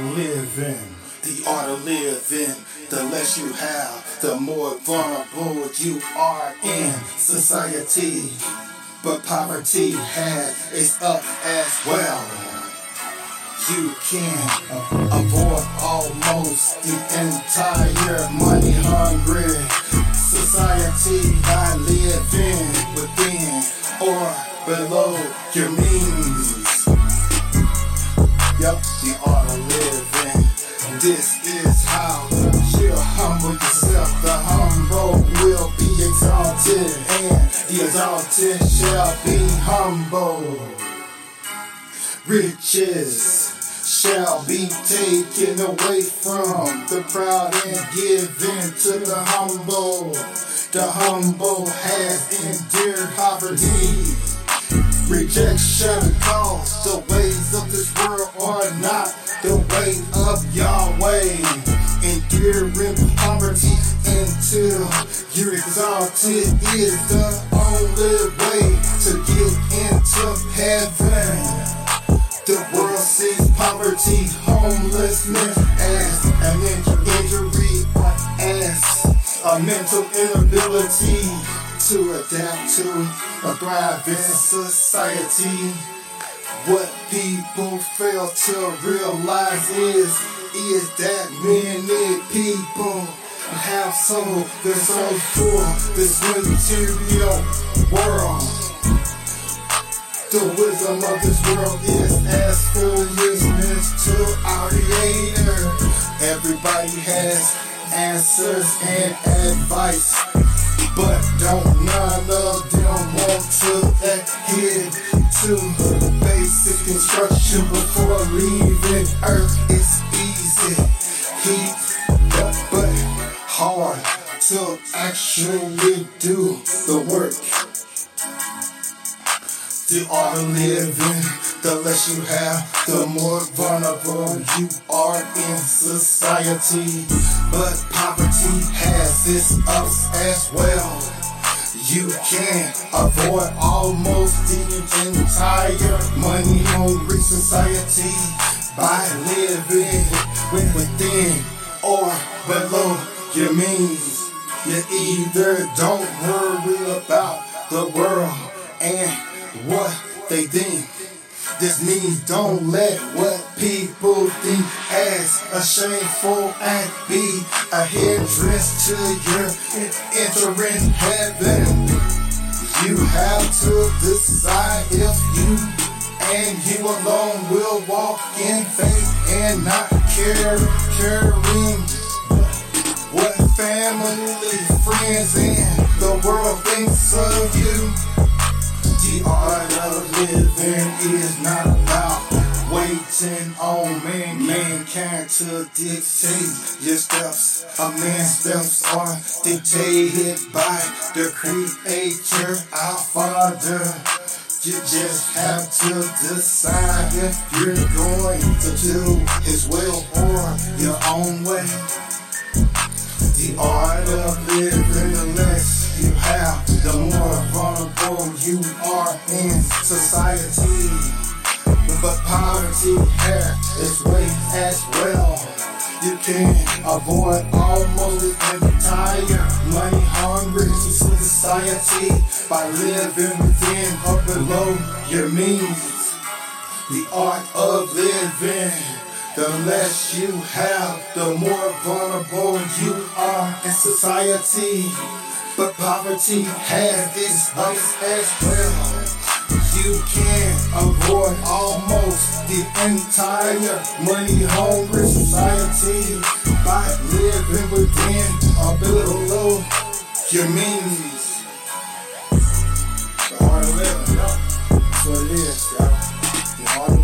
living. The art of living, the less you have, the more vulnerable you are in society. But poverty has its up as well. You can avoid almost the entire money hungry society by living within or below your means. This is how you humble yourself. The humble will be exalted, and the exalted shall be humble. Riches shall be taken away from the proud and given to the humble. The humble has endured poverty. Rejection cause the ways of this world are not the way of Yahweh. Enduring poverty until you're exalted is the only way to get into heaven. The world sees poverty, homelessness as an injury as a mental inability to adapt to a thriving society. What people fail to realize is is that many people have so they're so for this material world. The wisdom of this world is as foolishness to our creator. Everybody has answers and advice, but don't none of them want to adhere to basic instruction before leaving Earth. It's easy, heat, but, but hard to actually do the work. The art of living, the less you have, the more vulnerable you are in society. But poverty has its ups as well. You can avoid almost the entire money hungry society by living within or below your means. You either don't worry about the world and what they think. This means don't let what people think as a shameful act be a hindrance to your entering heaven. You have to decide if you and you alone will walk in faith and not care, caring what family, friends, and the world thinks of you. Living is not about waiting on man, mankind to dictate your steps. A man's steps are dictated by the Creator, our Father. You just have to decide if you're going to do His will or your own way. The art of living, the less you have, the more vulnerable you are in society. But poverty has its way as well. You can avoid almost entire money hungry society by living within or below your means. The art of living. The less you have, the more vulnerable you are in society. But poverty has its vice as well. You can avoid almost the entire money hungry society by living within or below your means. Of living, That's what it is, y'all.